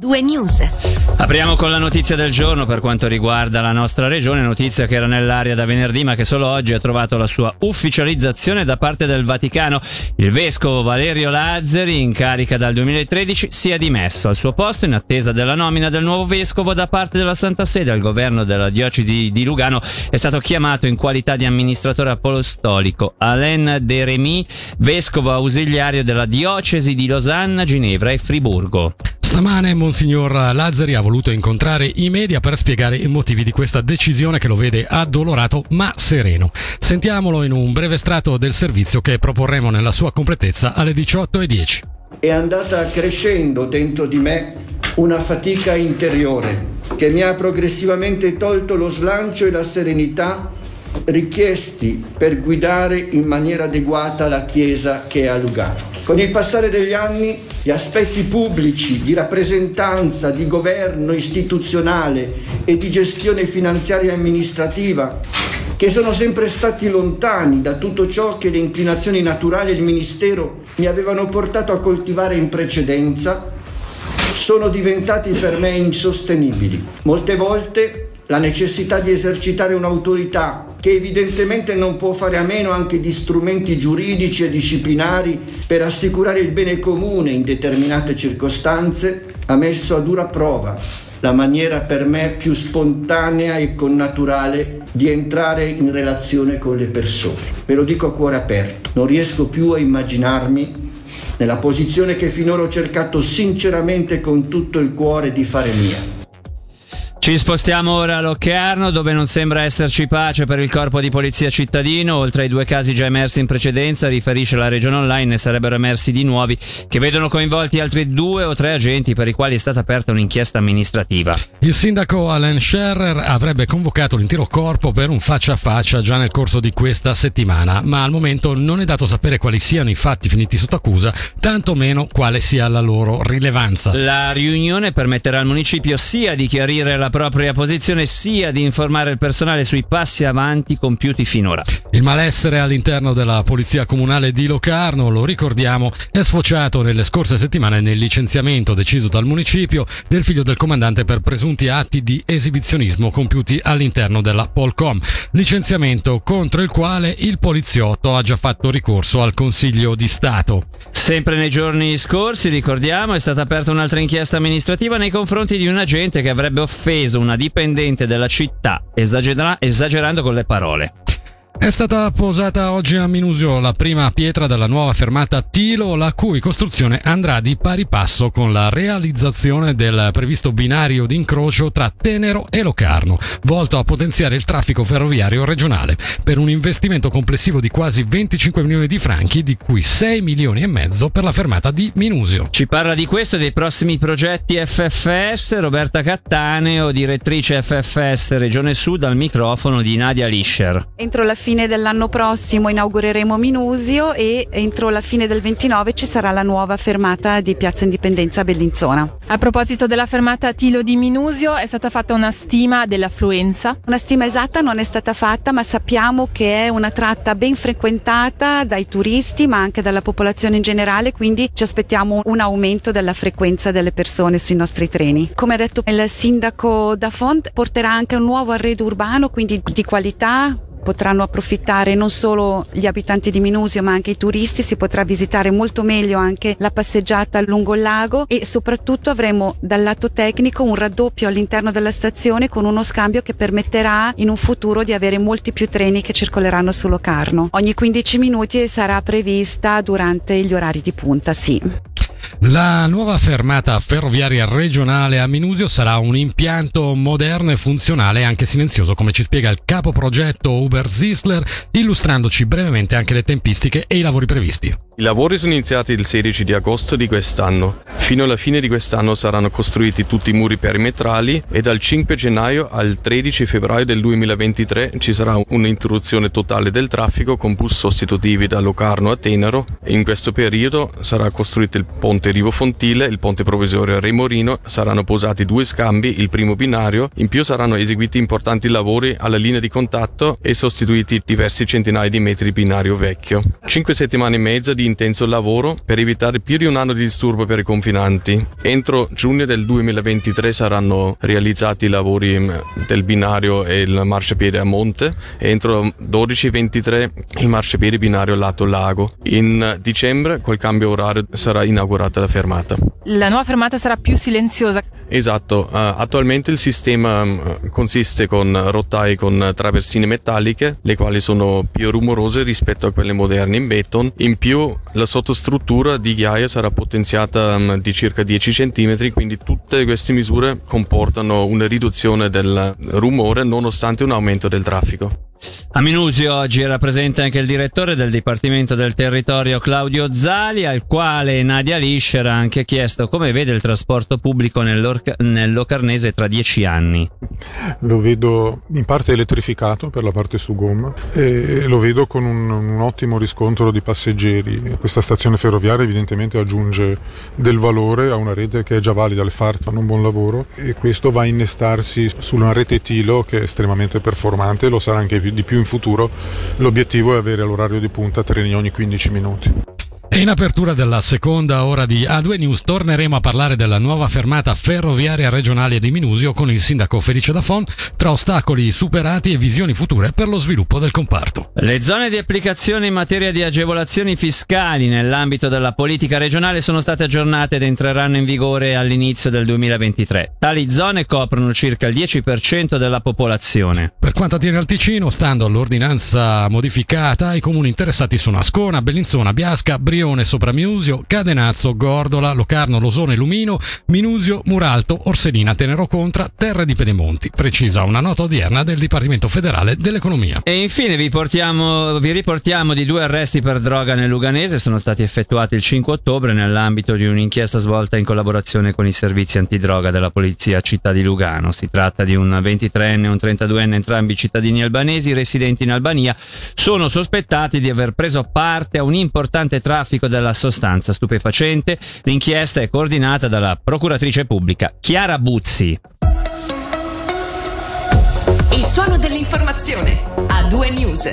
Due News. Apriamo con la notizia del giorno per quanto riguarda la nostra regione, notizia che era nell'aria da venerdì ma che solo oggi ha trovato la sua ufficializzazione da parte del Vaticano. Il vescovo Valerio Lazzari, in carica dal 2013, si è dimesso al suo posto in attesa della nomina del nuovo vescovo da parte della Santa Sede al governo della diocesi di Lugano. È stato chiamato in qualità di amministratore apostolico Alain De Remy, vescovo ausiliario della diocesi di Losanna, Ginevra e Friburgo. Stamane Monsignor Lazzari ha voluto incontrare i media per spiegare i motivi di questa decisione che lo vede addolorato ma sereno. Sentiamolo in un breve estratto del servizio che proporremo nella sua completezza alle 18.10. È andata crescendo dentro di me una fatica interiore che mi ha progressivamente tolto lo slancio e la serenità richiesti per guidare in maniera adeguata la Chiesa che è a Lugano. Con il passare degli anni gli aspetti pubblici di rappresentanza, di governo istituzionale e di gestione finanziaria e amministrativa, che sono sempre stati lontani da tutto ciò che le inclinazioni naturali del Ministero mi avevano portato a coltivare in precedenza, sono diventati per me insostenibili. Molte volte la necessità di esercitare un'autorità che evidentemente non può fare a meno anche di strumenti giuridici e disciplinari per assicurare il bene comune in determinate circostanze, ha messo a dura prova la maniera per me più spontanea e connaturale di entrare in relazione con le persone. Ve lo dico a cuore aperto, non riesco più a immaginarmi nella posizione che finora ho cercato sinceramente con tutto il cuore di fare mia. Ci spostiamo ora a Locarno dove non sembra esserci pace per il corpo di polizia cittadino, oltre ai due casi già emersi in precedenza, riferisce la regione online, ne sarebbero emersi di nuovi che vedono coinvolti altri due o tre agenti per i quali è stata aperta un'inchiesta amministrativa. Il sindaco Alan Scherrer avrebbe convocato l'intero corpo per un faccia a faccia già nel corso di questa settimana, ma al momento non è dato sapere quali siano i fatti finiti sotto accusa, tantomeno quale sia la loro rilevanza. La riunione permetterà al municipio sia di chiarire la propria posizione sia di informare il personale sui passi avanti compiuti finora. Il malessere all'interno della Polizia Comunale di Locarno, lo ricordiamo, è sfociato nelle scorse settimane nel licenziamento deciso dal municipio del figlio del comandante per presunti atti di esibizionismo compiuti all'interno della Polcom, licenziamento contro il quale il poliziotto ha già fatto ricorso al Consiglio di Stato. Sempre nei giorni scorsi, ricordiamo, è stata aperta un'altra inchiesta amministrativa nei confronti di un agente che avrebbe offeso una dipendente della città, esagera- esagerando con le parole. È stata posata oggi a Minusio la prima pietra della nuova fermata Tilo, la cui costruzione andrà di pari passo con la realizzazione del previsto binario d'incrocio tra Tenero e Locarno, volto a potenziare il traffico ferroviario regionale, per un investimento complessivo di quasi 25 milioni di franchi, di cui 6 milioni e mezzo per la fermata di Minusio. Ci parla di questo e dei prossimi progetti FFS Roberta Cattaneo, direttrice FFS Regione Sud, al microfono di Nadia Lischer. Entro la fine dell'anno prossimo inaugureremo Minusio e entro la fine del 29 ci sarà la nuova fermata di Piazza Indipendenza a Bellinzona. A proposito della fermata Tilo di Minusio, è stata fatta una stima dell'affluenza? Una stima esatta non è stata fatta, ma sappiamo che è una tratta ben frequentata dai turisti, ma anche dalla popolazione in generale, quindi ci aspettiamo un aumento della frequenza delle persone sui nostri treni. Come ha detto il sindaco da Font, porterà anche un nuovo arredo urbano, quindi di qualità, potranno approfittare non solo gli abitanti di Minusio ma anche i turisti, si potrà visitare molto meglio anche la passeggiata lungo il lago e soprattutto avremo dal lato tecnico un raddoppio all'interno della stazione con uno scambio che permetterà in un futuro di avere molti più treni che circoleranno su Locarno. Ogni 15 minuti sarà prevista durante gli orari di punta, sì. La nuova fermata ferroviaria regionale a Minusio sarà un impianto moderno e funzionale anche silenzioso, come ci spiega il capo progetto Uber Zisler, illustrandoci brevemente anche le tempistiche e i lavori previsti. I lavori sono iniziati il 16 di agosto di quest'anno. Fino alla fine di quest'anno saranno costruiti tutti i muri perimetrali e dal 5 gennaio al 13 febbraio del 2023 ci sarà un'interruzione totale del traffico con bus sostitutivi da Locarno a Tenero. In questo periodo sarà costruito il ponte Rivo Fontile, il ponte provvisorio Remorino, saranno posati due scambi, il primo binario, in più saranno eseguiti importanti lavori alla linea di contatto e sostituiti diversi centinaia di metri binario vecchio. Cinque settimane e mezza di intenso lavoro per evitare più di un anno di disturbo per i confinanti. Entro giugno del 2023 saranno realizzati i lavori mm, del binario e il marciapiede a monte e entro 12-23 il marciapiede binario lato lago. In dicembre col cambio orario sarà inaugurata la fermata. La nuova fermata sarà più silenziosa. Esatto, uh, attualmente il sistema um, consiste con rotaie con traversine metalliche, le quali sono più rumorose rispetto a quelle moderne in beton. In più la sottostruttura di ghiaia sarà potenziata um, di circa 10 cm, quindi tutte queste misure comportano una riduzione del rumore nonostante un aumento del traffico. A Minusio oggi era presente anche il direttore del Dipartimento del Territorio Claudio Zali, al quale Nadia Lischer ha anche chiesto come vede il trasporto pubblico nel Locarnese tra dieci anni. Lo vedo in parte elettrificato per la parte su gomma e lo vedo con un, un ottimo riscontro di passeggeri. Questa stazione ferroviaria evidentemente aggiunge del valore a una rete che è già valida, le FART fanno un buon lavoro e questo va a innestarsi su una rete Tilo che è estremamente performante, lo sarà anche di più in futuro. L'obiettivo è avere all'orario di punta treni ogni 15 minuti. E in apertura della seconda ora di A2 News torneremo a parlare della nuova fermata ferroviaria regionale di Minusio con il sindaco Felice Dafon tra ostacoli superati e visioni future per lo sviluppo del comparto. Le zone di applicazione in materia di agevolazioni fiscali nell'ambito della politica regionale sono state aggiornate ed entreranno in vigore all'inizio del 2023. Tali zone coprono circa il 10% della popolazione. Per quanto attiene al Ticino, stando all'ordinanza modificata, i comuni interessati sono Ascona, Bellinzona, Biasca, Brione Brione Sopraminusio, Cadenazzo, Gordola, Locarno, Losone, Lumino, Minusio, Muralto, Orselina, Tenero Contra, Terre di Pedemonti, precisa una nota odierna del Dipartimento Federale dell'Economia. E infine vi, portiamo, vi riportiamo di due arresti per droga nel Luganese, sono stati effettuati il 5 ottobre nell'ambito di un'inchiesta svolta in collaborazione con i servizi antidroga della Polizia Città di Lugano. Si tratta di un 23enne e un 32enne, entrambi cittadini albanesi residenti in Albania, sono sospettati di aver preso parte a un importante traffico traffico della sostanza stupefacente. L'inchiesta è coordinata dalla procuratrice pubblica Chiara Buzzi. Il suono dell'informazione a due news.